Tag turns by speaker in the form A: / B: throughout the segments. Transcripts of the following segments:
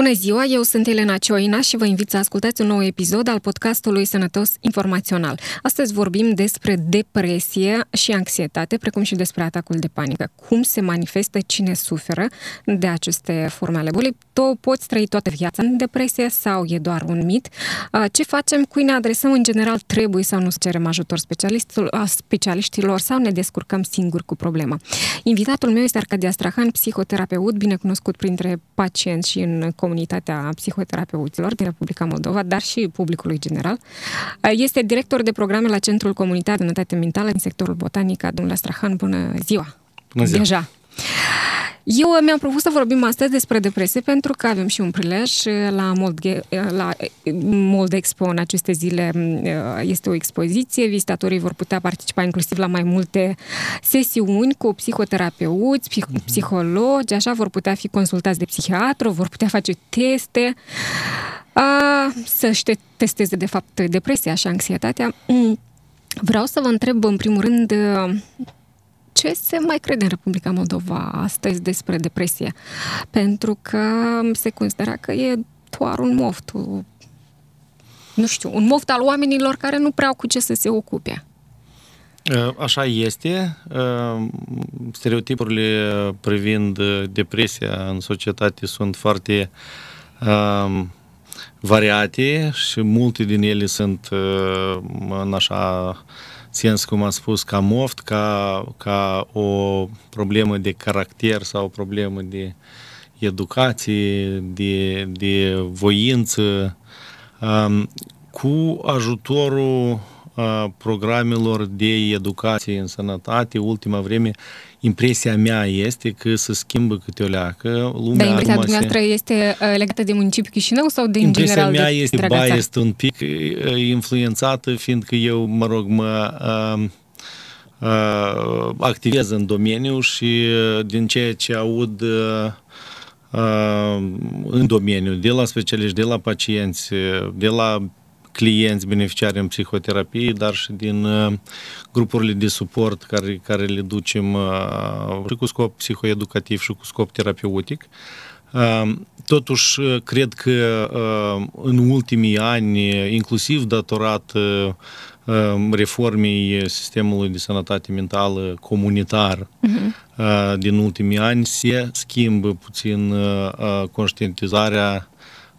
A: Bună ziua, eu sunt Elena Cioina și vă invit să ascultați un nou episod al podcastului Sănătos Informațional. Astăzi vorbim despre depresie și anxietate, precum și despre atacul de panică. Cum se manifestă, cine suferă de aceste forme ale bolii. Tu poți trăi toată viața în depresie sau e doar un mit? Ce facem, cui ne adresăm în general, trebuie sau nu cerem ajutor specialiștilor sau ne descurcăm singuri cu problema. Invitatul meu este Arcadia Strahan, psihoterapeut, binecunoscut printre pacienți și în comunitatea psihoterapeuților din Republica Moldova, dar și publicului general. Este director de programe la Centrul Comunitar de Sănătate Mentală din sectorul botanic. Domnule Astrahan, bună ziua!
B: Bună ziua!
A: Deja! Eu mi-am propus să vorbim astăzi despre depresie pentru că avem și un prilej la Mold, la Mold Expo în aceste zile este o expoziție, vizitatorii vor putea participa inclusiv la mai multe sesiuni cu psihoterapeuți, psih- psihologi, așa vor putea fi consultați de psihiatru, vor putea face teste să-și testeze de fapt depresia și anxietatea. Vreau să vă întreb în primul rând ce se mai crede în Republica Moldova astăzi despre depresie. Pentru că se considera că e doar un moft, nu știu, un moft al oamenilor care nu prea au cu ce să se ocupe.
B: Așa este. Stereotipurile privind depresia în societate sunt foarte variate și multe din ele sunt în așa sens, cum am spus, ca moft, ca, ca o problemă de caracter sau o problemă de educație, de, de voință, cu ajutorul programelor de educație în sănătate, ultima vreme, impresia mea este că se schimbă câte o leacă.
A: Lumea Dar impresia dumneavoastră se... este legată de municipiul Chișinău sau de
B: impresia
A: în general
B: mea
A: de
B: este biased un pic influențată, fiindcă eu, mă rog, mă uh, uh, activez în domeniu și din ceea ce aud uh, în domeniu, de la specialiști, de la pacienți, de la clienți beneficiari în psihoterapie, dar și din uh, grupurile de suport care, care le ducem uh, și cu scop psihoeducativ și cu scop terapeutic. Uh, totuși, cred că în ultimii ani, inclusiv datorat reformei sistemului de sănătate mentală comunitar uh-huh. din ultimii ani, se schimbă puțin conștientizarea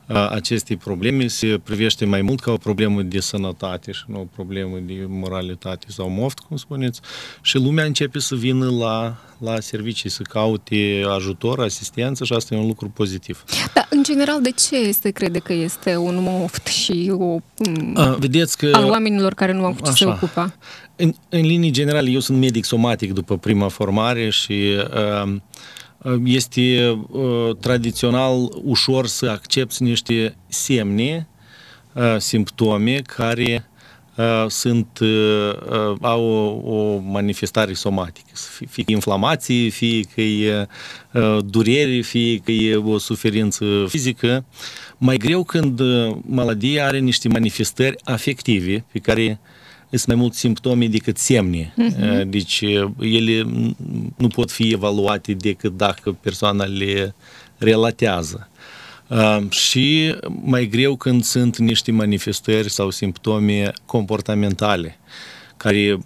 B: acestei probleme se privește mai mult ca o problemă de sănătate și nu o problemă de moralitate sau moft, cum spuneți, și lumea începe să vină la, la servicii, să caute ajutor, asistență și asta e un lucru pozitiv.
A: Dar, în general, de ce se crede că este un moft și o...
B: A, vedeți că...
A: Al oamenilor care nu au ce se ocupa?
B: În, în linii generale, eu sunt medic somatic după prima formare și uh, este uh, tradițional ușor să accepti niște semne, uh, simptome care uh, sunt, au o, o manifestare somatică. Fie că inflamație, fie că e durere, fie că e o suferință fizică. Mai greu când maladia are niște manifestări afective pe care sunt mai mult simptome decât semne. Uh-huh. Deci ele nu pot fi evaluate decât dacă persoana le relatează. Uh, și mai greu când sunt niște manifestări sau simptome comportamentale care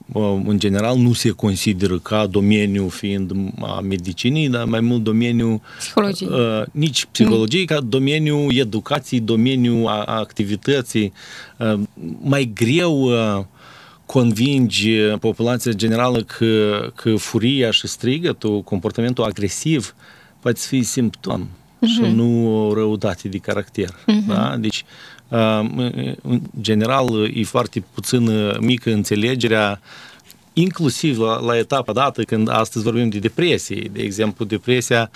B: în general nu se consideră ca domeniu fiind a medicinii, dar mai mult domeniu
A: psihologiei. Uh,
B: nici psihologiei, mm. ca domeniu educației, domeniu a, a activității. Uh, mai greu uh, convingi populația generală că, că furia și strigătul, comportamentul agresiv, poate fi simptom uh-huh. și mhm. nu o răutate de caracter. Uh-huh. Da? Deci, în general, e foarte puțin mică înțelegerea inclusiv la, la etapa dată când astăzi vorbim de depresie. De exemplu, depresia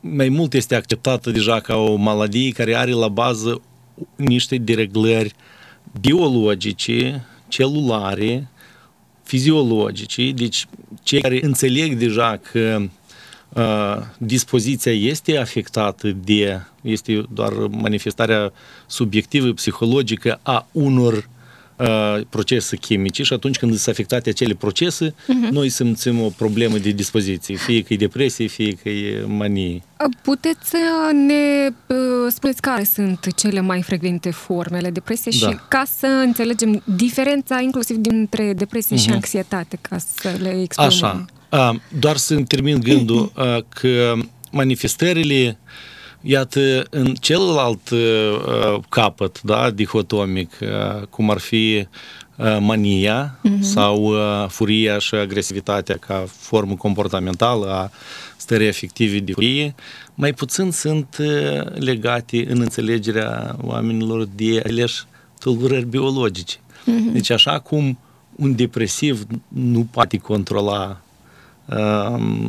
B: mai mult este acceptată deja ca o maladie care are la bază niște dereglări biologice celulare, fiziologice, deci cei care înțeleg deja că dispoziția este afectată de, este doar manifestarea subiectivă, psihologică a unor uh, procese chimice și atunci când sunt afectate acele procese, uh-huh. noi simțim o problemă de dispoziție, fie că e depresie, fie că e manie.
A: Puteți să ne uh, spuneți care sunt cele mai frecvente formele depresiei da. și ca să înțelegem diferența inclusiv dintre depresie uh-huh. și anxietate, ca să le exprimăm.
B: Așa. Uh, doar să termin gândul uh, că manifestările Iată, în celălalt uh, capăt, da, dihotomic, uh, cum ar fi uh, mania uh-huh. sau uh, furia și agresivitatea ca formă comportamentală a stării afective de furie, mai puțin sunt uh, legate în înțelegerea oamenilor de aleși tulburări biologice. Uh-huh. Deci așa cum un depresiv nu poate controla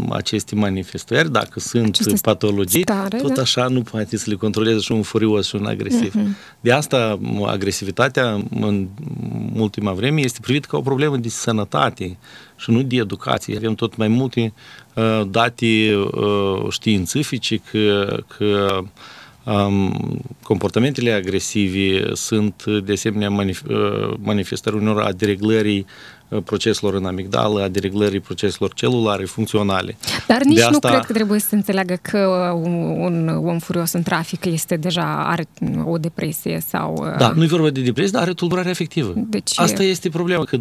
B: aceste manifestări, dacă sunt aceste patologii, stare, tot da? așa nu poate să le controleze și un furios și un agresiv. Uh-huh. De asta agresivitatea în ultima vreme este privită ca o problemă de sănătate și nu de educație. Avem tot mai multe uh, date uh, științifice că, că um, comportamentele agresive sunt de asemenea manif- uh, manifestări unor a dereglării Uh, proceselor în amigdală, a dereglării proceselor celulare funcționale.
A: Dar nici asta... nu cred că trebuie să înțeleagă că un, un om furios în trafic este deja, are o depresie sau...
B: Uh, da, nu e vorba de depresie, dar are tulburare afectivă. Deci... Asta este problema, că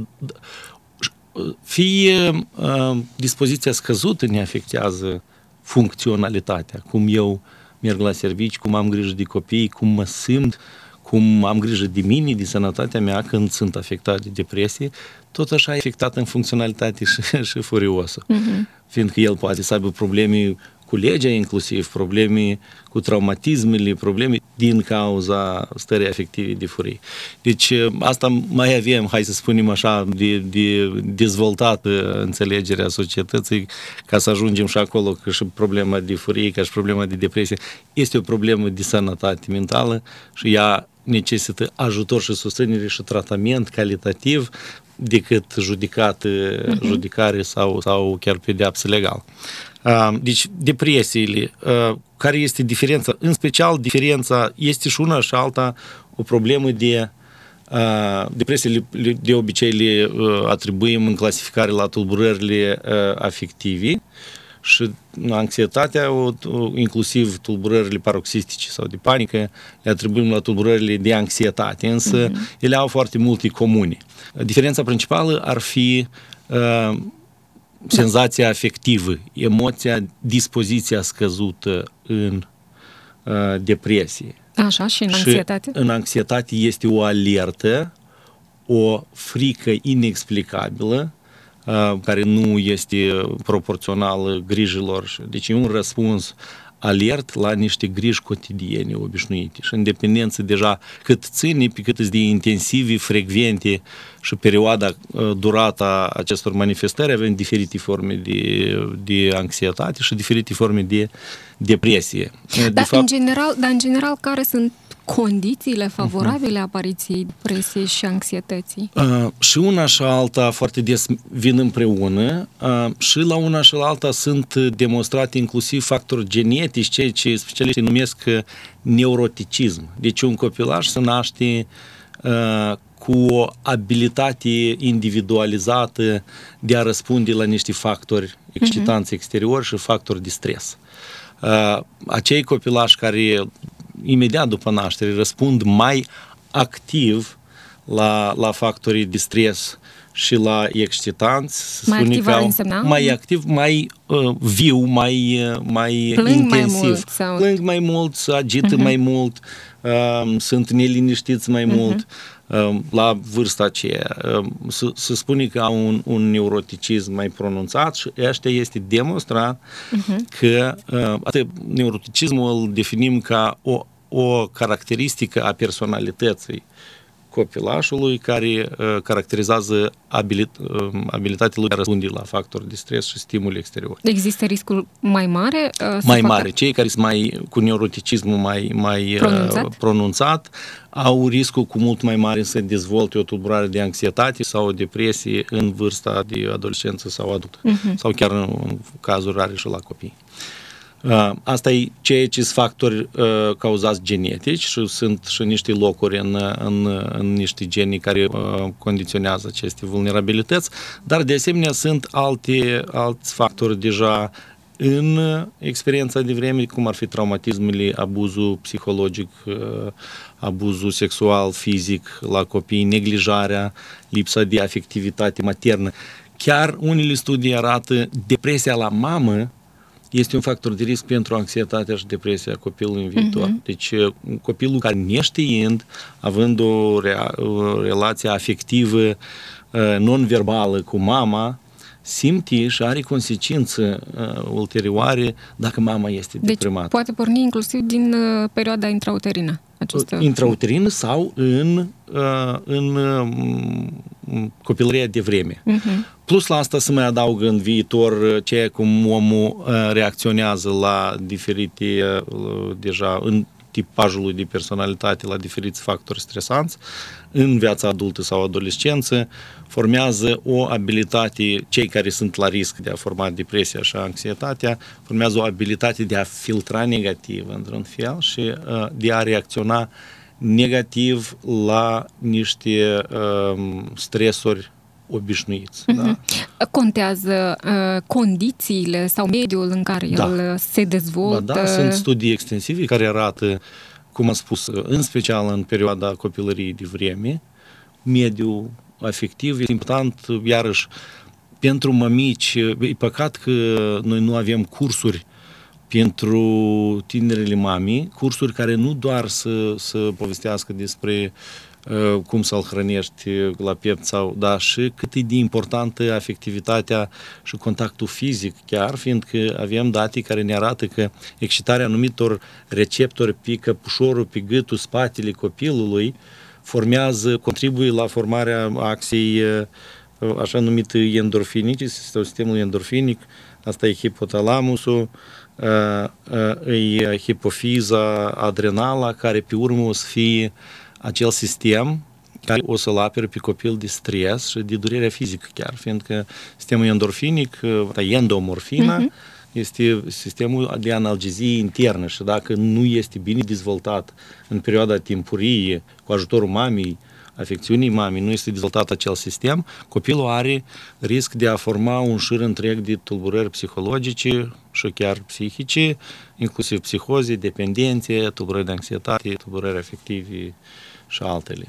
B: fie uh, dispoziția scăzută ne afectează funcționalitatea, cum eu merg la servici, cum am grijă de copii, cum mă simt, cum am grijă de mine, de sănătatea mea când sunt afectat de depresie, tot așa afectat în funcționalitate și, și furioasă. Uh-huh. Fiindcă el poate să aibă probleme cu legea inclusiv, probleme cu traumatismele, probleme din cauza stării afective de furie. Deci asta mai avem, hai să spunem așa, de, de dezvoltată înțelegerea societății ca să ajungem și acolo că și problema de furie, ca și problema de depresie este o problemă de sănătate mentală și ea necesită ajutor și susținere și tratament calitativ decât judicat, uh-huh. judicare sau, sau chiar pedeapsă legal. Deci, depresiile, care este diferența? În special, diferența este și una și alta o problemă de depresiile de obicei le atribuim în clasificare la tulburările afective și anxietatea, inclusiv tulburările paroxistice sau de panică, le atribuim la tulburările de anxietate, însă uh-huh. ele au foarte multe comune. Diferența principală ar fi uh, senzația afectivă, emoția, dispoziția scăzută în uh, depresie.
A: Așa, și în anxietate?
B: Și în anxietate este o alertă, o frică inexplicabilă, uh, care nu este proporțională grijilor. Deci e un răspuns alert la niște griji cotidiene obișnuite și în dependență deja cât ține, pe cât de intensivi, frecvente și perioada, uh, durata acestor manifestări, avem diferite forme de, de anxietate și diferite forme de depresie.
A: Dar, de fapt, în general, dar în general care sunt condițiile favorabile uh-huh. apariției depresiei și anxietății?
B: Uh, și una și alta foarte des vin împreună uh, și la una și la alta sunt demonstrate inclusiv factori genetici, ceea ce specialiștii numesc neuroticism. Deci un copilaș se naște uh, cu o abilitate individualizată de a răspunde la niște factori excitanți uh-huh. exteriori și factori de stres. Uh, acei copilași care imediat după naștere răspund mai activ la, la factorii de stres și la excitanți.
A: Mai activ că însemna?
B: Mai activ, mai uh, viu, mai, uh, mai
A: Plâng
B: intensiv.
A: Mai mult, sau...
B: Plâng mai mult, se agită uh-huh. mai mult, uh, sunt neliniștiți mai uh-huh. mult uh, la vârsta aceea. Uh, se, se spune că au un, un neuroticism mai pronunțat și ăștia este demonstrat uh-huh. că uh, atât, neuroticismul îl definim ca o, o caracteristică a personalității copilașului care uh, caracterizează abilit, uh, abilitatea lui de a răspunde la factori de stres și stimuli exteriori.
A: Există riscul mai mare?
B: Uh, mai facă... mare. Cei care sunt mai cu neuroticismul mai, mai pronunțat? Uh, pronunțat au riscul cu mult mai mare să dezvolte o tulburare de anxietate sau o depresie în vârsta de adolescență sau adultă. Uh-huh. Sau chiar în cazuri rare și la copii. Uh, asta e ceea ce sunt factori uh, cauzați genetici și sunt și niște locuri în, în, în niște genii care uh, condiționează aceste vulnerabilități, dar de asemenea sunt alte, alți factori deja în experiența de vreme, cum ar fi traumatismele, abuzul psihologic, abuzul sexual, fizic la copii, neglijarea, lipsa de afectivitate maternă. Chiar unele studii arată depresia la mamă este un factor de risc pentru anxietatea și depresia copilului în viitor. Uh-huh. Deci copilul care neștiind, având o, rea, o relație afectivă non-verbală cu mama, simte și are consecințe uh, ulterioare dacă mama este
A: deci
B: deprimată.
A: poate porni inclusiv din uh, perioada intrauterină.
B: Această... Intrauterină sau în, uh, în uh, copilăria de vreme. Uh-huh. Plus la asta se mai adaugă în viitor ceea cum omul uh, reacționează la diferite, uh, deja în tipajului de personalitate la diferiți factori stresanți în viața adultă sau adolescență, formează o abilitate, cei care sunt la risc de a forma depresia și anxietatea, formează o abilitate de a filtra negativ într-un fel și uh, de a reacționa negativ la niște uh, stresuri obișnuiți. Uh-huh. Da?
A: Contează uh, condițiile sau mediul în care da. el se dezvoltă?
B: Ba da, sunt studii extensive care arată, cum am spus, în special în perioada copilăriei de vreme, mediul afectiv este important, iarăși, pentru mămici, e păcat că noi nu avem cursuri pentru tinerele mami, cursuri care nu doar să, să povestească despre uh, cum să-l hrănești la piept sau, da, și cât e de importantă afectivitatea și contactul fizic chiar, fiindcă avem date care ne arată că excitarea anumitor receptori pe căpușorul, pe gâtul, spatele copilului formează, contribuie la formarea axei uh, așa numit endorfinice, sistemul endorfinic, asta e hipotalamusul, e hipofiza adrenala, care pe urmă o să fie acel sistem care o să-l apere pe copil de stres și de durerea fizică chiar, fiindcă sistemul endorfinic, endomorfina, uh-huh. Este sistemul de analgezie internă și dacă nu este bine dezvoltat în perioada timpurie, cu ajutorul mamei, afecțiunii mamei, nu este dezvoltat acel sistem, copilul are risc de a forma un șir întreg de tulburări psihologice și chiar psihice, inclusiv psihoze, dependențe, tulburări de anxietate, tulburări afective și altele.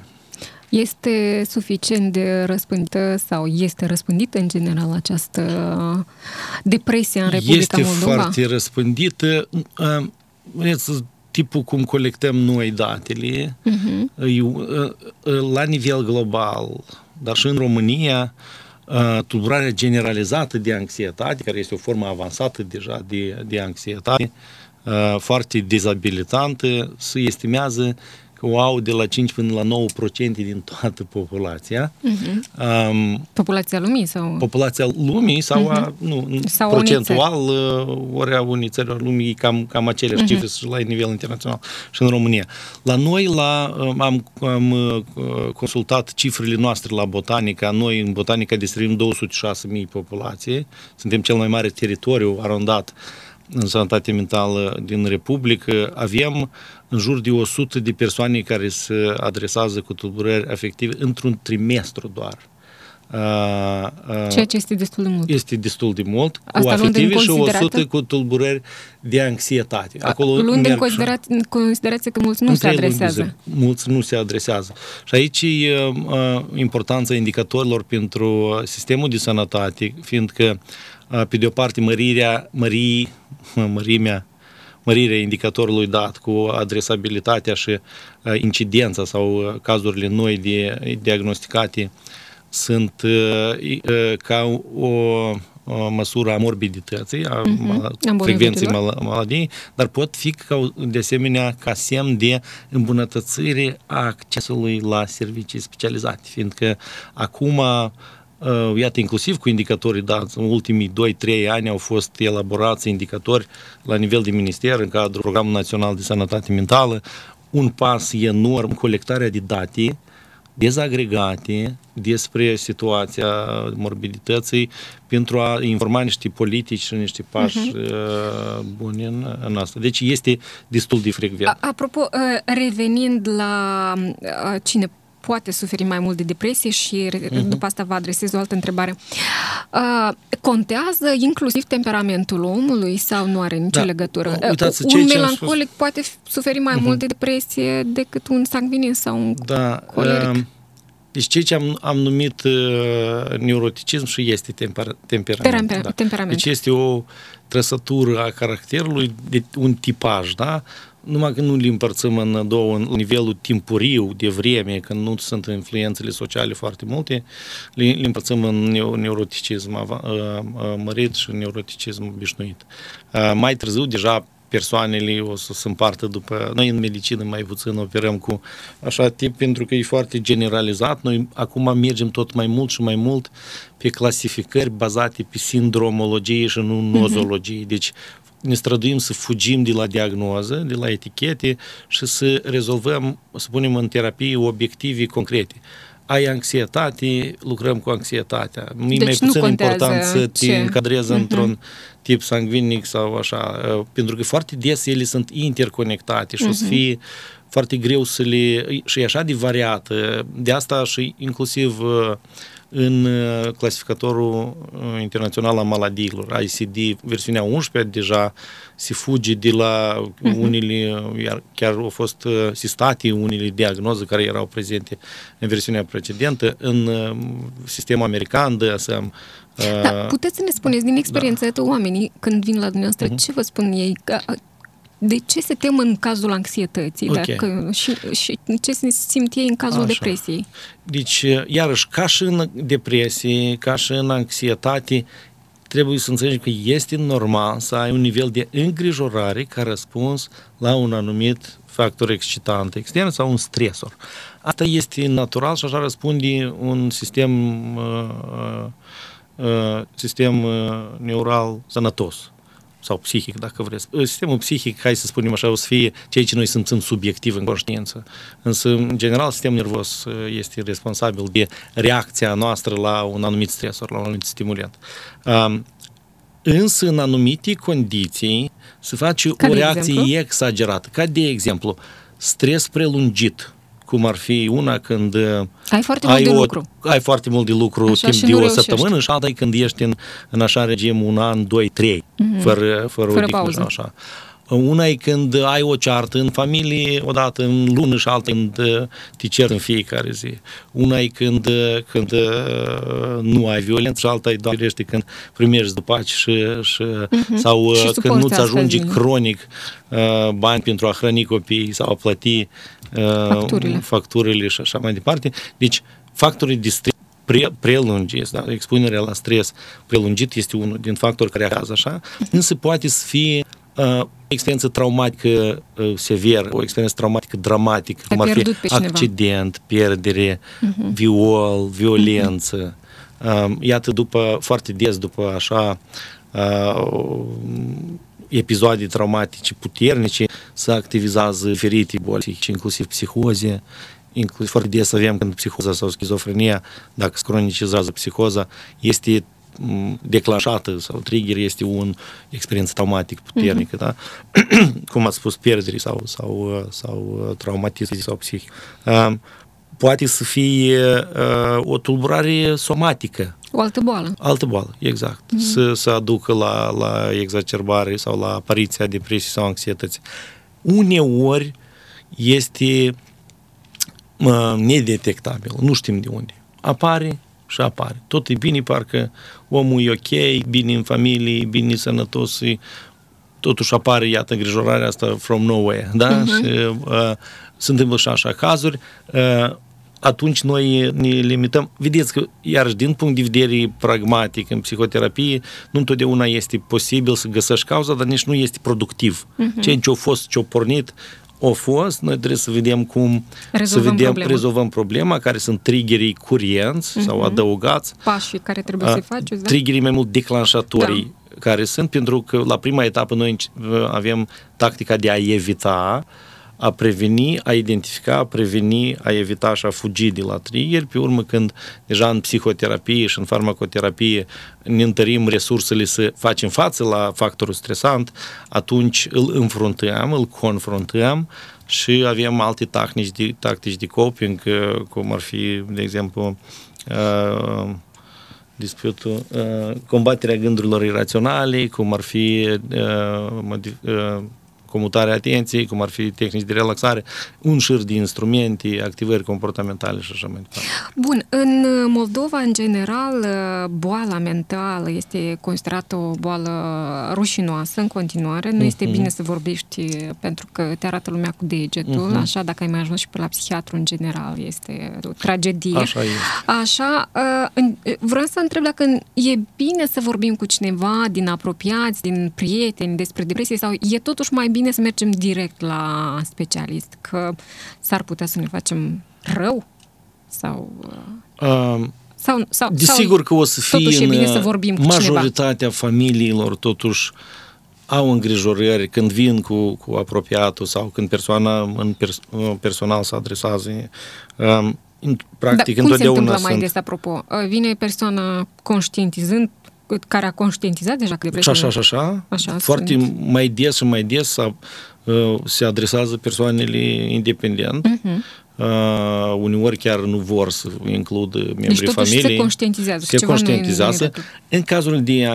A: Este suficient de răspândită sau este răspândită în general această depresie în Republica
B: este
A: Moldova?
B: Este foarte răspândită. Vreți tipul cum colectăm noi datele, uh-huh. la nivel global, dar și în România, tulburarea generalizată de anxietate, care este o formă avansată deja de, de anxietate, foarte dezabilitantă, se estimează o au de la 5 până la 9% din toată populația. Uh-huh.
A: Um, populația lumii sau?
B: Populația lumii sau, uh-huh. a, nu, sau procentual, uh, ori a unii țări lumii cam, cam aceleași uh-huh. cifre și la nivel internațional și în România. La noi la, um, am, am uh, consultat cifrele noastre la Botanica. Noi în Botanica distribuim 206.000 populație. Suntem cel mai mare teritoriu arondat în sănătate mentală din Republică. Avem în jur de 100 de persoane care se adresează cu tulburări afective într-un trimestru doar.
A: Ceea ce este destul de mult.
B: Este destul de mult, Asta cu afective și 100 cu tulburări de anxietate.
A: Acolo luând în considerație, considerație că mulți nu se adresează.
B: Luni, mulți nu se adresează. Și aici e uh, importanța indicatorilor pentru sistemul de sănătate, fiindcă, uh, pe de o parte, mărirea, mării, mărimea mărirea indicatorului dat cu adresabilitatea și uh, incidența sau uh, cazurile noi de diagnosticate sunt uh, ca o măsură a morbidității, a
A: Mhm. A
B: frecvenței
A: bolnavitilor.
B: mal- maladiei, dar pot fi ca, de asemenea ca semn de îmbunătățire a accesului la servicii specializate, fiindcă acum uh, Iată, inclusiv cu indicatorii dați, în ultimii 2-3 ani au fost elaborați indicatori la nivel de minister în cadrul Programului Național de Sănătate Mentală, un pas enorm, colectarea de date dezagregate despre situația morbidității pentru a informa niște politici și niște pași uh-huh. buni în, în asta. Deci este destul de frecvent.
A: A- Apropo, uh, revenind la uh, cine poate suferi mai mult de depresie și uh-huh. după asta vă adresez o altă întrebare. Uh, contează inclusiv temperamentul omului sau nu are nicio
B: Da.
A: legătură? Uh,
B: Uitați,
A: un
B: ceea ce am
A: melancolic poate f- suferi mai uh-huh. mult de depresie decât un sanguinin sau un
B: Da.
A: coleric.
B: um, Deci ceea ce am, am numit uh, neuroticism și este temper, temperament.
A: Temper-
B: da.
A: temperament.
B: Deci este o trăsătură a caracterului, de un tipaj, da? Numai că nu îl împărțim în două, în nivelul timpuriu de vreme, când nu sunt influențele sociale foarte multe, le, le împărțim în neu- neuroticism ava- uh, uh, mărit și neuroticism obișnuit. Uh, Mai târziu, deja persoanele o să se împartă după... Noi în medicină mai puțin operăm cu așa tip pentru că e foarte generalizat. Noi acum mergem tot mai mult și mai mult pe clasificări bazate pe sindromologie și nu nozologie. Deci ne străduim să fugim de la diagnoză, de la etichete și să rezolvăm, să punem în terapie obiective concrete. Ai anxietate, lucrăm cu anxietatea. Nu e
A: Deci
B: mai
A: nu
B: puțin
A: contează
B: important să te
A: ce-
B: încadrezi
A: Mhm.
B: într-un tip sanguinic sau așa, uh, pentru că foarte des ele sunt interconectate și o să fie foarte greu să le... și e așa de variată. De asta și inclusiv uh, în uh, clasificatorul uh, internațional al maladiilor, ICD, versiunea 11, deja se fuge de la unele, uh, iar chiar au fost uh, sistate unele diagnoze care erau prezente în versiunea precedentă, în uh, sistemul american de asemenea,
A: Da, puteți să ne spuneți din experiență da. oamenii când vin la dumneavoastră,
B: Mhm.
A: uh-huh. ce vă spun ei? Că, de ce se tem în cazul anxietății
B: Ok.
A: dacă, și, și ce se simt ei în cazul
B: Așa.
A: depresiei?
B: Deci, iarăși, ca și în depresie, ca și în anxietate, trebuie să înțelegi că este normal să ai un nivel de îngrijorare ca răspuns la un anumit factor excitant extern sau un stresor. Asta este natural și așa răspunde un sistem, uh, uh, sistem uh, neural sănătos sau psihic, dacă vreți. Sistemul psihic, hai să spunem așa, o să fie ceea ce noi simțim subiectiv în conștiință. Însă, în general, sistemul nervos uh, este responsabil de reacția noastră la un anumit stresor, la un anumit stimulant. Um, Însă, în anumite condiții, se face
A: Ca
B: o
A: de
B: reacție
A: exemplu?
B: exagerată. Ca de exemplu, stres prelungit, cum ar fi una când uh,
A: Ai foarte mult de
B: o,
A: lucru.
B: ai foarte mult de lucru
A: Așa,
B: timp
A: și
B: de
A: nu
B: o
A: reușești.
B: săptămână și alta e când ești în, în așa regim un an, doi, trei, mm-hmm. fără, fără,
A: Fără
B: odihnă,
A: pauză.
B: Așa. Una e când ai o ceartă în familie, odată în lună și alta când uh, te cer în fiecare zi. Una e când, uh, când uh, nu ai violență și alta e doar firește când primești după și, și
A: Mhm.
B: sau uh,
A: Și
B: când
A: suporți
B: nu-ți
A: astfel
B: ajunge
A: de-
B: cronic uh, bani pentru a hrăni copiii sau a plăti uh,
A: Facturile.
B: facturile și așa mai departe. Deci, factorii de stres pre, prelungit, da? expunerea la stres prelungit este unul din factori care acasă așa, însă poate să fie uh, o experiență traumatică uh, severă, o experiență traumatică dramatică,
A: Ai
B: cum ar fi
A: pierdut pe cineva.
B: accident, pierdere, viol, violență. Um, iată, după, foarte des după așa uh, episoade traumatice puternice, se activizează diferite boli psihice, inclusiv psihoze, inclusiv foarte des avem când psihoza sau schizofrenia, dacă se cronicizează psihoza, este m, declanșată sau trigger este un experiență traumatică puternică, da? Cum ați spus, pierdere sau, sau, sau traumatism sau psihic. Um, poate să fie uh, o tulburare somatică,
A: O altă boală.
B: altă boală, exact. Mm-hmm. Să, să aducă la, la exacerbare sau la apariția depresiei sau anxietății. Uneori este uh, nedetectabil, nu știm de unde. Apare și apare. Tot e bine, parcă omul e ok, bine în familie, bine sănătos, e- totuși apare, iată, îngrijorarea asta from nowhere, da? Uh-huh. Și uh, se întâmplă și așa cazuri. Uh, atunci noi ne limităm. Vedeți că, iarăși, din punct de vedere pragmatic, în psihoterapie, nu întotdeauna este posibil să găsești cauza, dar nici nu este productiv. Uh-huh. Ce ce-a fost, ce-a pornit, a fost, noi trebuie să vedem cum
A: rezolvăm
B: să vedem,
A: problema.
B: rezolvăm problema, care sunt triggerii curienți uh-huh. sau adăugați.
A: Pașii care trebuie să-i faceți, da?
B: Triggerii mai mult declanșatorii da. care sunt, pentru că la prima etapă noi avem tactica de a evita, a preveni, a identifica, a preveni, a evita și a fugi de la trigger. Pe urmă, când deja în psihoterapie și în farmacoterapie ne întărim resursele să facem față la factorul stresant, atunci îl înfruntăm, îl confruntăm și avem alte tactici de, tactici de coping, cum ar fi, de exemplu, uh, disputul, uh, combaterea gândurilor iraționale, cum ar fi uh, modific, uh, comutarea atenției, cum ar fi tehnici de relaxare, un șir de instrumente, activări comportamentale și așa mai departe.
A: Bun, în Moldova, în general, boala mentală este considerată o boală rușinoasă în continuare. Nu uh-huh. este bine să vorbești pentru că te arată lumea cu degetul, uh-huh. așa, dacă ai mai ajuns și pe la psihiatru în general, este o tragedie.
B: Așa e.
A: Așa, vreau să întreb dacă e bine să vorbim cu cineva din apropiați, din prieteni despre depresie sau e totuși mai bine bine să mergem direct la specialist, că s-ar putea să ne facem rău sau...
B: Uh,
A: sau, sau,
B: desigur că o să fie
A: în bine să vorbim cu
B: majoritatea cineva. familiilor totuși au îngrijorări când vin cu, cu apropiatul sau când persoana în pers, personal se adresează. Um, practic,
A: da,
B: cum
A: se întâmplă
B: sunt...
A: mai des, apropo? Vine persoana conștientizând care a conștientizat deja că
B: depresia... Și așa, și așa. așa Foarte sunt. mai des și mai des uh, se adresează persoanele independent. Uh-huh. Uh, uneori chiar nu vor să includă membrii deci, familiei.
A: se conștientizează.
B: Se conștientizează. În cazul de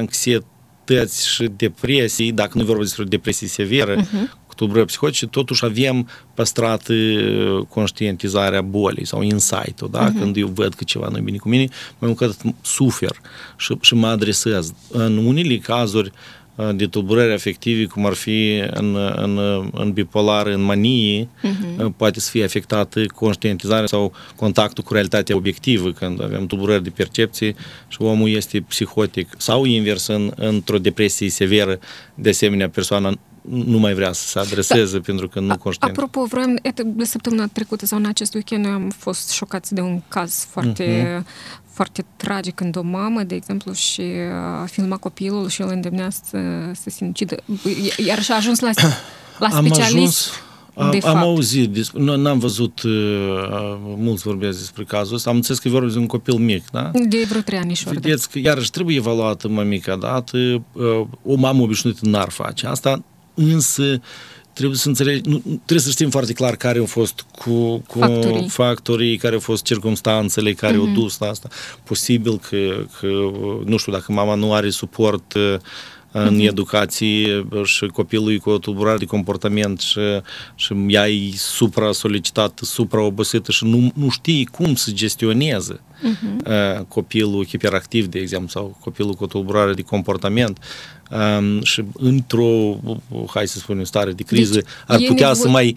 B: anxietăți și depresii, dacă nu vorbim despre depresii severe, uh-huh tulburări psihotice, totuși avem păstrat uh, conștientizarea bolii sau insight-ul, da? Uh-huh. Când eu văd că ceva nu e bine cu mine, mai mult sufer și, și mă adresez. În unele cazuri uh, de tulburări afective, cum ar fi în, în, în bipolar, în manie, uh-huh. poate să fie afectată conștientizarea sau contactul cu realitatea obiectivă, când avem tulburări de percepție și omul este psihotic sau invers în, într-o depresie severă, de asemenea persoana nu mai vrea să se adreseze da. pentru că nu conștient.
A: Apropo, vreau, de săptămâna trecută sau în acest weekend noi am fost șocați de un caz foarte, uh-huh. Foarte tragic când o mamă, de exemplu, și a filmat copilul și îl îndemnea să, să se încidă. Iar și a ajuns la, la specialist. Am ajuns,
B: am, am auzit, nu, n-am văzut, uh, mulți vorbesc despre cazul ăsta, am înțeles că vorba de un copil mic, da?
A: De vreo trei ani da.
B: Vedeți că iarăși trebuie evaluată mămica dată, uh, o mamă obișnuită n-ar face asta, însă trebuie să înțelegi, nu, trebuie să știm foarte clar care au fost cu, cu
A: factorii.
B: factorii, care au fost circumstanțele care uh-huh. au dus la asta. Posibil că, că, nu știu, dacă mama nu are suport uh, în uh-huh. educație și copilul cu o tulburare de comportament și, și ea e supra-solicitată, supra-obosită și nu, nu știe cum să gestioneze uh-huh. copilul hiperactiv, de exemplu, sau copilul cu o tulburare de comportament um, și într-o, hai să spunem, stare de criză, deci, ar putea nevoie... să mai,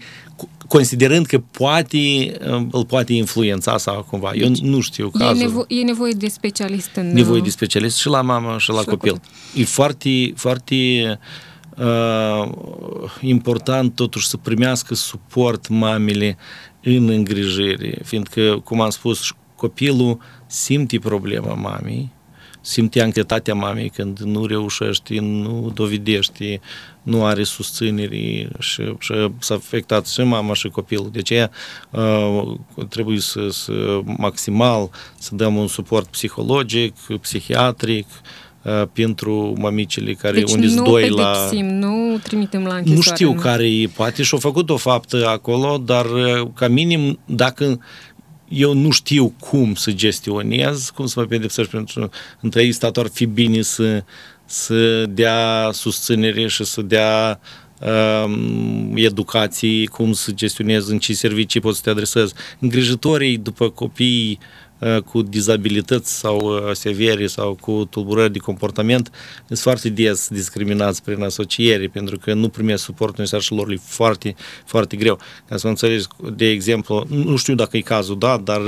B: considerând că poate, um, îl poate influența sau cumva. Deci, Eu nu știu cazul.
A: E, nevo- e nevoie de specialist în...
B: Nevoie de specialist și la mamă și la și copil. La copil. E foarte, foarte uh, important totuși să primească suport mamele în îngrijire, fiindcă, cum am spus, copilul simte problema mamei, simte anxietatea mamei când nu reușește, nu dovedește, nu are susținere și, și s-a afectat și mama și copilul. De aceea uh, trebuie să, să maximal să dăm un suport psihologic, psihiatric, uh, pentru mamicile care
A: deci
B: unde
A: nu
B: doi
A: la... nu trimitem la închisoare.
B: Nu știu nu? care e, poate și-au făcut o faptă acolo, dar uh, ca minim dacă eu nu știu cum să gestionez, cum să mă pedepsesc pentru între stat ar fi bine să, să dea susținere și să dea um, educații, cum să gestionez, în ce servicii poți să te adresezi. Îngrijitorii după copii uh, cu dizabilități sau uh, severe sau cu tulburări de comportament sunt foarte des discriminați prin asociere pentru că nu primesc suportul necesar și lor e foarte, foarte greu. Ca să înțelegi, de exemplu, nu știu dacă e cazul, da, dar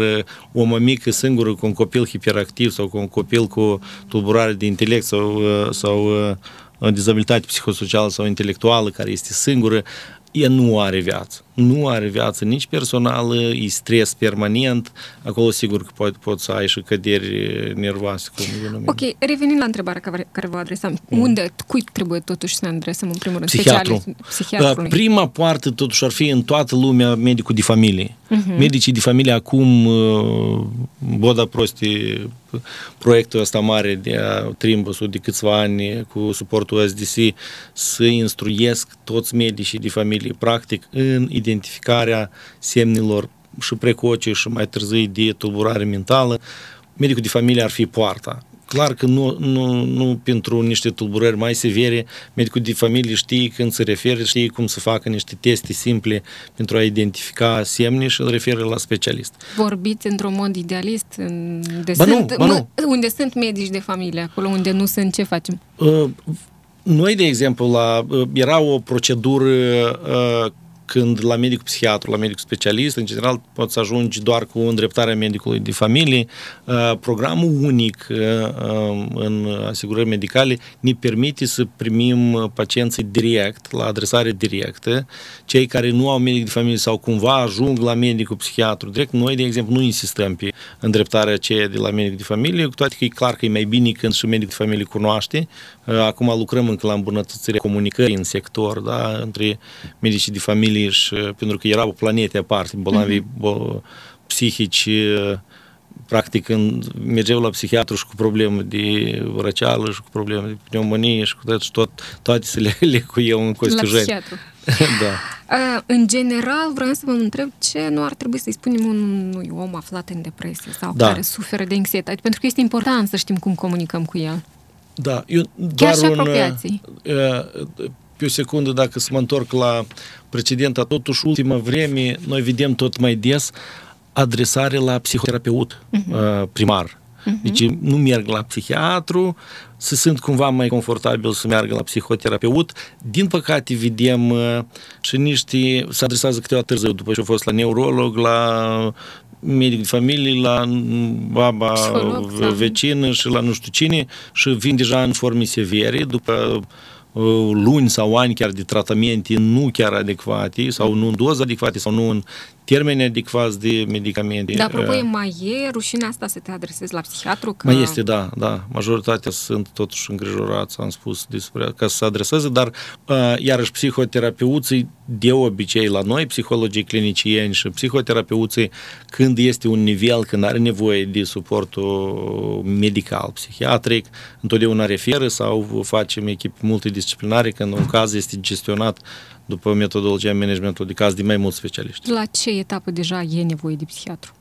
B: o mămică singură cu un copil hiperactiv sau cu un copil cu tulburare de intelect sau, sau dizabilitate psihosocială sau intelectuală care este singură, ea nu are viață. Nu are viață nici personală, e stres permanent. Acolo sigur că poate pot să ai și căderi nervoase. Cum
A: ok, revenind la întrebarea care, care vă adresam. Mm. Unde, cui trebuie totuși să ne adresăm în primul rând?
B: Psihiatru. Psihiatrului. Prima parte totuși ar fi în toată lumea medicul de familie. Uh-huh. Medicii de familie acum, uh, boda prostii, proiectul ăsta mare de a Trimbusul de câțiva ani cu suportul SDC să instruiesc toți medicii de familie practic în identificarea semnelor și precoce și mai târzii de tulburare mentală. Medicul de familie ar fi poarta clar că nu, nu, nu pentru niște tulburări mai severe, medicul de familie știe când se referă, știe cum să facă niște teste simple pentru a identifica semne și îl referă la specialist.
A: Vorbiți într-un mod idealist? Unde,
B: ba
A: sunt,
B: nu, ba nu.
A: unde sunt medici de familie, acolo unde nu sunt, ce facem?
B: Uh, noi, de exemplu, la, uh, era o procedură uh, când la medicul psihiatru, la medicul specialist, în general poți să ajungi doar cu îndreptarea medicului de familie. Uh, programul unic uh, um, în asigurări medicale ne permite să primim pacienții direct, la adresare directă, cei care nu au medic de familie sau cumva ajung la medicul psihiatru direct. Noi, de exemplu, nu insistăm pe îndreptarea aceea de la medic de familie, cu toate că e clar că e mai bine când și medicul de familie cunoaște. Uh, acum lucrăm încă la îmbunătățirea comunicării în sector, da, între medicii de familie familii și pentru că erau planete aparte, bolnavi mm-hmm. psihici practic când mergeau la psihiatru și cu probleme de răceală și cu probleme de pneumonie și cu tot, și tot toate să le lecuiau în costujeni.
A: La psihiatru. da. Uh, în general, vreau să vă întreb ce nu ar trebui să-i spunem unui om aflat în depresie sau da. care suferă de anxietate, pentru că este important să știm cum comunicăm cu el.
B: Da, eu
A: doar Chiar și un, uh,
B: pe o secundă, dacă să mă întorc la precedenta, totuși, ultima vreme, noi vedem tot mai des adresare la psihoterapeut uh-huh. primar. Uh-huh. Deci nu merg la psihiatru, se sunt cumva mai confortabil să meargă la psihoterapeut. Din păcate vedem uh, și niște se adresează câteodată târziu, după ce au fost la neurolog, la medic de familie, la baba Psiholog, da. vecină și la nu știu cine și vin deja în forme severe după Uh, luni sau ani chiar de tratamente nu chiar adecvate sau nu în doze adecvate sau nu în termeni adecvați de medicamente.
A: Dar, apropo, uh, mai e rușinea asta să te adresezi la psihiatru? Că...
B: Mai este, da, da. Majoritatea sunt totuși îngrijorați, am spus, despre ca să se adreseze, dar uh, iarăși psihoterapeuții de obicei la noi, psihologii clinicieni și psihoterapeuții, când este un nivel, când are nevoie de suportul medical, psihiatric, întotdeauna referă sau facem echipe multidisciplinare când un caz este gestionat după metodologia managementului de caz de mai mulți specialiști.
A: La ce etapă deja e nevoie de psihiatru?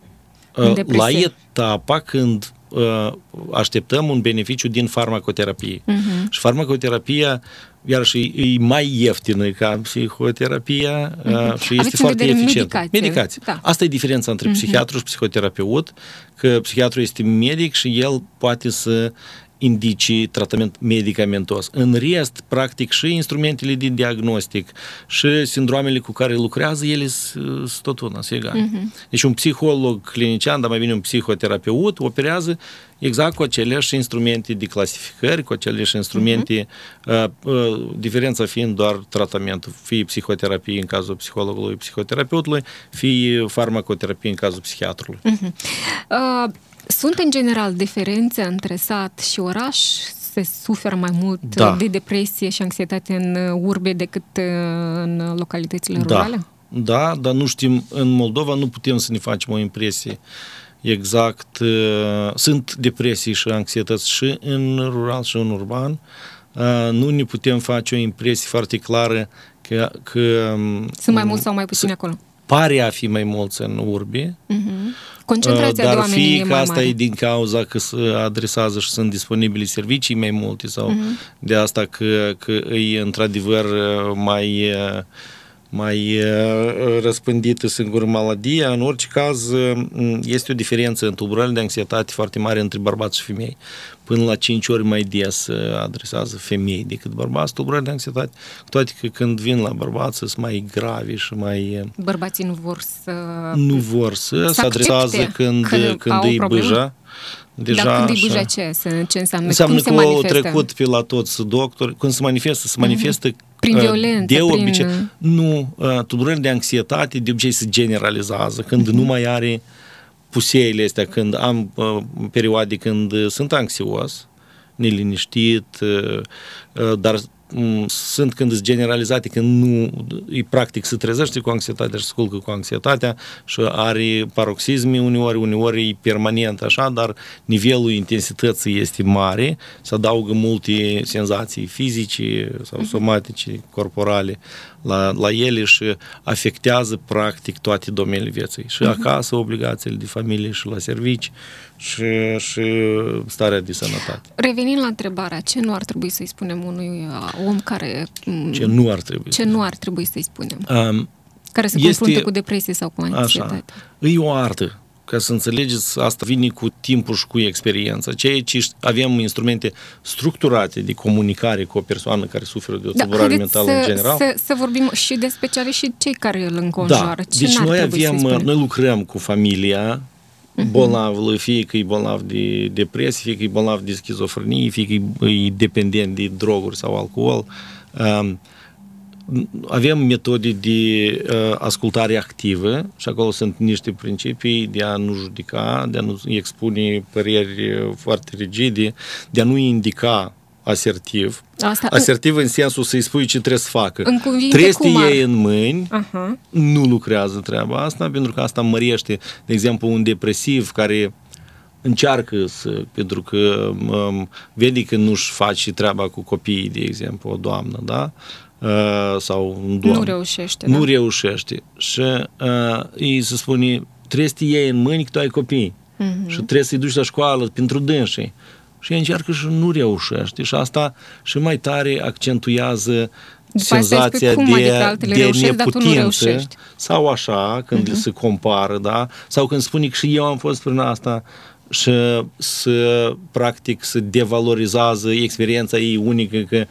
B: Uh, la etapa când uh, așteptăm un beneficiu din farmacoterapie. Uh-huh. Și farmacoterapia iarăși e mai ieftină ca psihoterapia uh-huh. și este foarte eficientă.
A: Medicație.
B: medicație. Da. Asta e diferența între uh-huh. psihiatru și psihoterapeut, că psihiatru este medic și el poate să indici tratament medicamentos. În rest, practic, și instrumentele de diagnostic și sindromele cu care lucrează, ele sunt tot una, sunt egale. Uh-huh. Deci un psiholog clinician, dar mai bine un psihoterapeut, operează exact cu aceleași instrumente de clasificări, cu aceleași instrumente, uh-huh. uh, uh, diferența fiind doar tratamentul, fie psihoterapie în cazul psihologului, psihoterapeutului, fie farmacoterapie în cazul psihiatrului. Uh-huh.
A: Uh, sunt în general diferențe între sat și oraș? Se suferă mai mult da. de depresie și anxietate în urbe decât uh, în localitățile
B: da.
A: rurale?
B: Da, dar nu știm, în Moldova nu putem să ne facem o impresie exact. Uh, sunt depresii și anxietăți și în rural și în urban. Uh, nu ne putem face o impresie foarte clară că... că
A: um, Sunt mai mulți sau mai puțini acolo?
B: Pare a fi mai mulți în urbe.
A: Uh-huh Concentrația
B: dar
A: de oameni
B: fie
A: că
B: asta
A: mare.
B: e din cauza că se adresează și sunt disponibili servicii mai multe sau uh-huh. de asta că, că e într-adevăr mai mai uh, răspândită singur maladia. În orice caz, uh, este o diferență în tulburările de anxietate foarte mare între bărbați și femei. Până la 5 ori mai des uh, adresează femei decât bărbați tulburările de anxietate, cu toate că când vin la bărbați sunt mai gravi și mai...
A: Bărbații nu vor să...
B: Nu vor să, se adresează când, când, când îi bâja.
A: Deja Dar când așa. îi ce, ce înseamnă?
B: Înseamnă
A: Cum
B: că
A: se
B: au trecut pe la toți doctori. Când se manifestă, se manifestă uh-huh.
A: Prin violență,
B: de obicei.
A: Prin...
B: Nu, tulburări de anxietate de obicei se generalizează. Când uh-huh. nu mai are puseile astea, când am uh, perioade când sunt anxios, neliniștit, uh, dar sunt când sunt generalizate, când nu, e practic se trezește cu anxietatea și sculcă cu anxietatea și are paroxisme uneori, uneori e permanent așa, dar nivelul intensității este mare, se adaugă multe senzații fizice sau mhm. somatice, corporale la, la ele și afectează practic toate domeniile vieții. Și uh-huh. acasă obligațiile de familie și la servici și, și starea de sănătate.
A: Revenind la întrebarea, ce nu ar trebui să-i spunem unui uh, om care...
B: Ce nu ar trebui.
A: Ce nu ar trebui să-i spunem? Um, care se este, confruntă cu depresie sau cu anxietate.
B: Așa, e o artă ca să înțelegeți, asta vine cu timpul și cu experiența. Ceea ce avem instrumente structurate de comunicare cu o persoană care suferă de o tulburare da, mentală
A: să,
B: în general.
A: Să, să vorbim și de specialiști și cei care îl înconjoară.
B: Da, Ce deci noi avem, noi lucrăm cu familia uh-huh. bolnavului, fie că e bolnav de depresie, fie că e bolnav de schizofrenie, fie că e dependent de droguri sau alcool. Um, avem metode de uh, ascultare activă și acolo sunt niște principii de a nu judeca, de a nu expune păreri foarte rigide, de a nu indica asertiv. Asta, asertiv în sensul să-i spui ce trebuie să facă.
A: În
B: trebuie să te iei în mâini, uh-huh. nu lucrează treaba asta, pentru că asta mărește, de exemplu, un depresiv care încearcă să, pentru că um, vede că nu-și face treaba cu copiii, de exemplu, o doamnă, da? Uh, sau un doamn.
A: Nu reușește,
B: Nu
A: da?
B: reușește. Și uh, îi se spune, trebuie să te iei în mâini că tu ai copii. Uh-huh. Și trebuie să-i duci la școală pentru dânsii. Și ea încearcă și nu reușește. Și asta și mai tare accentuează după senzația
A: cum,
B: de,
A: adică de neputință
B: sau așa, când uh-huh. se compară, da? Sau când spune că și eu am fost prin asta și să, practic, să devalorizează experiența ei unică că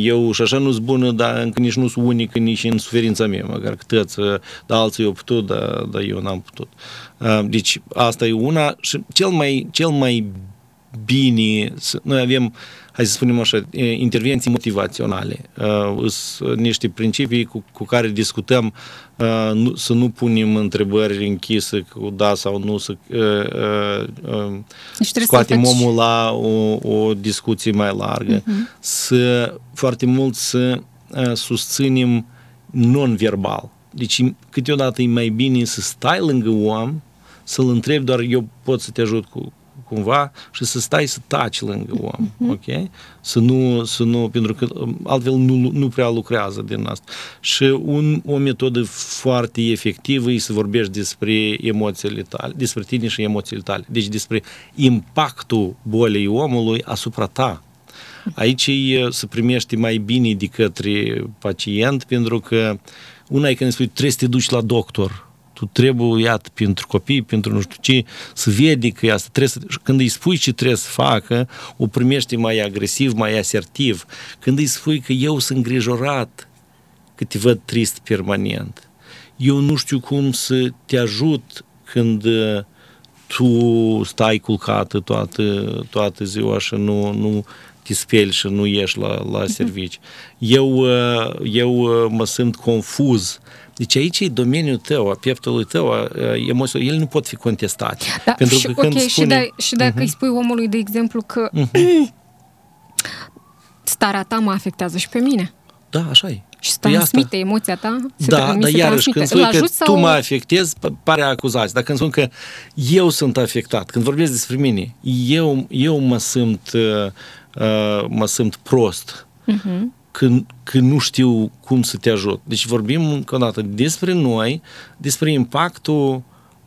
B: eu și așa nu-s bună, dar încă nici nu sunt unică nici în suferința mea, măcar că tăți, dar alții au putut, dar, dar eu n-am putut. Deci asta e una și cel mai, cel mai bine, noi avem hai să spunem așa, intervenții motivaționale. Sunt niște principii cu, cu care discutăm nu, să nu punem întrebări închise cu da sau nu, să deci scoatem să omul la o, o discuție mai largă. Uh-huh. Să, foarte mult să susținem non-verbal. Deci câteodată e mai bine să stai lângă om, să-l întrebi doar eu pot să te ajut cu, cumva și să stai să taci lângă om, uh-huh. ok? Să nu, să nu, pentru că um, altfel nu, nu prea lucrează din asta. Și un, o metodă foarte efectivă e să vorbești despre emoțiile tale, despre tine și emoțiile tale. Deci despre impactul bolii omului asupra ta. Aici e să primești mai bine de către pacient, pentru că una e când spui trebuie să te duci la doctor, tu trebuie, iată, pentru copii, pentru nu știu ce, să vede că asta trebuie să, când îi spui ce trebuie să facă, o primește mai agresiv, mai asertiv. Când îi spui că eu sunt îngrijorat, că te văd trist permanent, eu nu știu cum să te ajut când uh, tu stai culcată toată, toată ziua și nu, nu te speli și nu ieși la, la servici. Eu, uh, eu uh, mă simt confuz deci aici e domeniul tău, a pieptului tău, a, emoțiilor, ele nu pot fi contestate.
A: Da, pentru și, că când okay, spune... și, da, și dacă uh-huh. îi spui omului, de exemplu, că uh-huh. starea ta mă afectează și pe mine.
B: Da, așa e.
A: Și se păi transmite emoția ta? Se
B: da, dar iarăși când spui că sau... tu mă afectezi, pare acuzați. Dar când spun că eu sunt afectat, când vorbesc despre mine, eu, eu mă simt, uh, uh, mă simt prost. Uh-huh când, când nu știu cum să te ajut. Deci vorbim încă o dată despre noi, despre impactul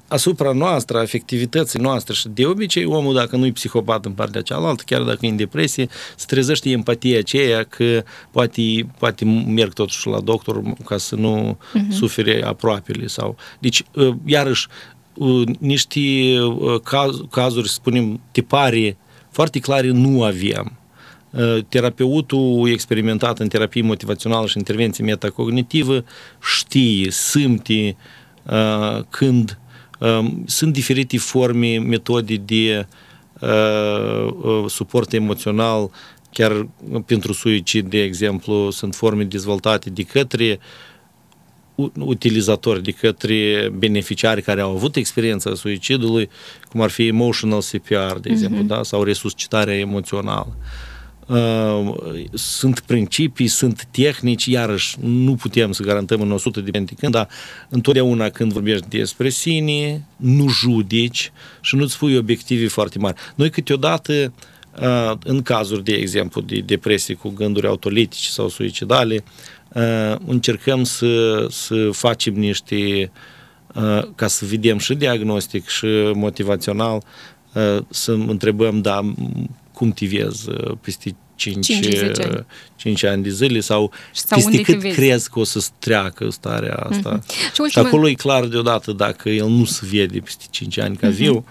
B: asupra noastră, efectivității noastre și de obicei omul dacă nu e psihopat în partea cealaltă, chiar dacă e în depresie, se trezește empatia aceea că poate, poate merg totuși la doctor ca să nu uh-huh. sufere aproapele sau... Deci, uh, iarăși, uh, niște uh, caz, cazuri, să spunem, tipare foarte clare nu avem. Terapeutul experimentat în terapie motivațională și intervenție metacognitivă știe, simte când Ehm, sunt diferite forme, metode de uh, uh, suport emoțional, chiar pentru suicid, de exemplu, sunt forme dezvoltate de către utilizatori, de către beneficiari care au avut experiența suicidului, cum ar fi emotional CPR, de exemplu, uh-huh. da? sau resuscitarea emoțională. Uh, Uh, sunt principii, sunt tehnici, iarăși nu putem să garantăm în 100 de când, dar întotdeauna când vorbești despre sine, nu judeci și nu-ți pui obiective foarte mari. Noi câteodată, uh, în cazuri, de exemplu, de depresie cu gânduri autolitice sau suicidale, uh, încercăm să, să facem niște, ca să vedem și diagnostic și motivațional, să întrebăm, da, cum te vezi uh, peste 5, 5, 10 5 ani de zile sau, sau peste cât crezi că o să treacă starea asta. Mm-hmm. Și, ultima... și acolo e clar deodată dacă el nu se vede peste 5 ani ca mm-hmm.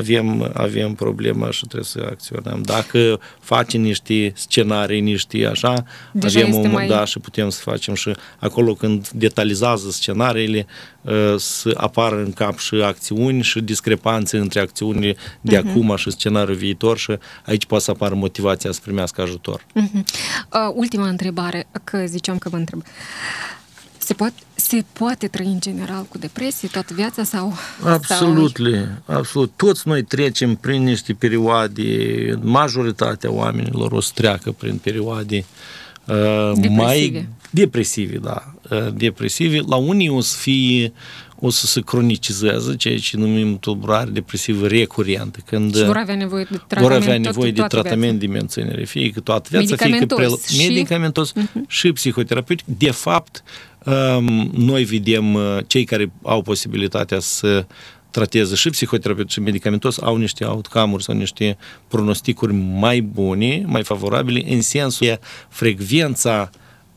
B: Viu, avem, avem problema și trebuie să acționăm. Dacă facem niște scenarii, niște așa, Deja avem un mai... da și putem să facem și acolo când detalizează scenariile uh, să apară în cap și acțiuni și discrepanțe între acțiunile de uh-huh. acum și scenariul viitor și aici poate să apară motivația să primească ajutor. Uh-huh.
A: Uh, ultima întrebare, că ziceam că vă întreb. Se poate, se poate trăi în general cu depresie toată viața sau...
B: Absolut, sau... absolut. Toți noi trecem prin niște perioade, majoritatea oamenilor o să treacă prin perioade uh, depresive. mai depresive, da, uh, depresive. La unii o să fie o să se cronicizeze, ceea ce numim tulburare depresivă recurentă.
A: Când și vor avea nevoie de tratament, vor avea nevoie de tratament
B: de menținere, fie că toată viața, fie că pre... și... medicamentos uh-huh. și psihoterapeutic. De fapt, noi vedem uh, cei care au posibilitatea să trateze și psihoterapeut și medicamentos au niște outcome-uri sau niște pronosticuri mai bune, mai favorabile, în sensul că frecvența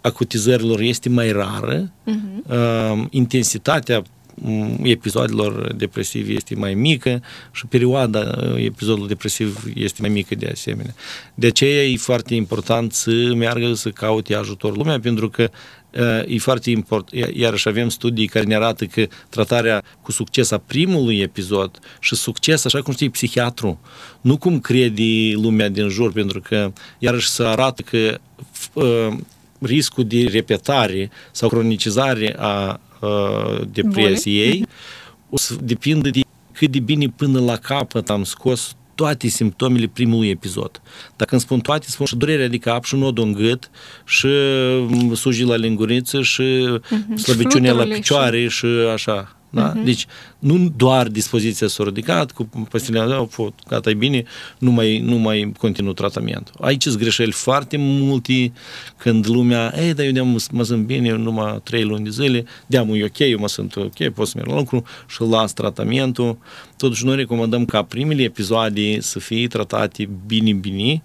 B: acutizărilor este mai rară, uh-huh. intensitatea mm, episoadelor depresive este mai mică și perioada uh, episodului depresiv este mai mică de asemenea. De aceea e foarte important să meargă să caute ajutor lumea, pentru că e foarte important, iarăși avem studii care ne arată că tratarea cu succes a primului episod și succes, așa cum știi, psihiatru, nu cum crede lumea din jur, pentru că iarăși se arată că uh, riscul de repetare sau cronicizare a uh, depresiei o să depinde de cât de bine până la capăt am scos toate simptomele primului episod. Dacă îmi spun toate, spun și durerea de cap, și nodul în gât, și mm, sujii la linguriță, și uh-huh. slăbiciunea la picioare, și, și așa. Da? Uh-huh. Deci, nu doar dispoziția s-a ridicat, cu pastile au fost, gata, e bine, nu mai, nu mai continuu tratamentul. Aici sunt greșeli foarte multe, când lumea, ei, dar eu de mă sunt bine, numai trei luni de zile, de e ok, eu mă sunt ok, pot să merg la lucru și las tratamentul. Totuși, noi recomandăm ca primele episoade să fie tratate bine-bine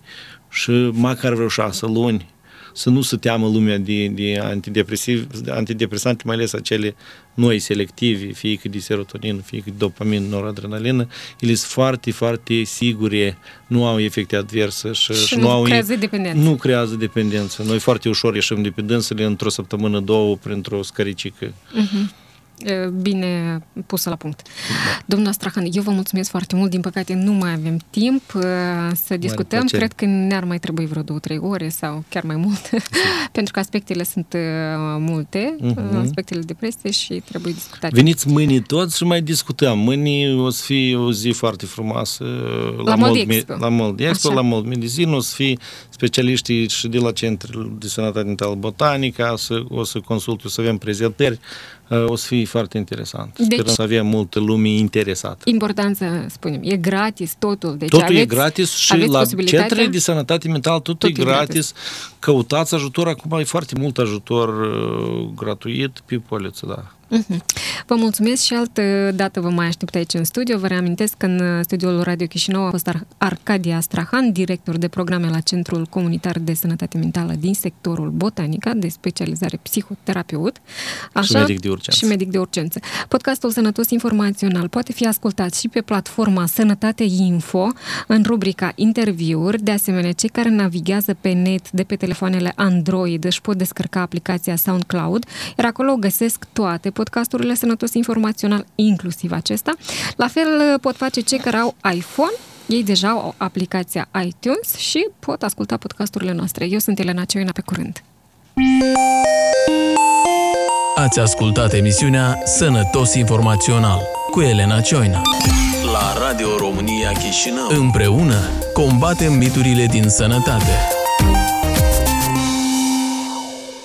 B: și măcar vreo șase luni să nu se teamă lumea de, de antidepresiv, antidepresante, mai ales acele noi selectivi, fie că de serotonin, fie că de dopamin, noradrenalină, ele sunt foarte, foarte sigure, nu au efecte adverse și,
A: și, și nu, nu au creează dependență.
B: Nu creează dependență. Noi foarte ușor ieșim de pe dânsele într-o săptămână, două, printr-o scaricică. Uh-huh
A: bine pusă la punct. Da. Domnul Astrahan, eu vă mulțumesc foarte mult. Din păcate, nu mai avem timp să discutăm. Cred că ne-ar mai trebui vreo două, trei ore sau chiar mai mult, pentru că aspectele sunt multe, uh-huh. aspectele depresie și trebuie discutate.
B: Veniți mâine toți și mai discutăm. Mâine o să fie o zi foarte frumoasă
A: la, la Mold Expo.
B: La Mold Expo, Așa. la Mold Medicine, o să fie specialiștii și de la Centrul de Sănătate Dentală Botanica, o să, o să consulte, o să avem prezentări o să fie foarte interesant. Deci, Sperăm să avem multă lume interesată.
A: Important să spunem, e gratis totul. Deci
B: totul
A: aveți,
B: e gratis și la centrele de sănătate mentală totul, totul e gratis. gratis. Căutați ajutor, acum e foarte mult ajutor uh, gratuit pe poliță, da.
A: Uh-huh. Vă mulțumesc și altă dată vă mai aștept aici în studio. Vă reamintesc că în studioul Radio Chișinău a fost Arcadia Strahan, director de programe la Centrul Comunitar de Sănătate Mentală din sectorul Botanica, de specializare psihoterapeut.
B: Așa, și medic de urgență.
A: Și medic de urgență. Podcastul Sănătos Informațional poate fi ascultat și pe platforma Sănătate Info, în rubrica interviuri. De asemenea, cei care navighează pe net de pe telefoanele Android își pot descărca aplicația SoundCloud, iar acolo găsesc toate podcasturile Sănătos Informațional, inclusiv acesta. La fel pot face cei care au iPhone, ei deja au aplicația iTunes și pot asculta podcasturile noastre. Eu sunt Elena Cioina, pe curând!
C: Ați ascultat emisiunea Sănătos Informațional cu Elena Cioina la Radio România Chișinău. Împreună combatem miturile din sănătate.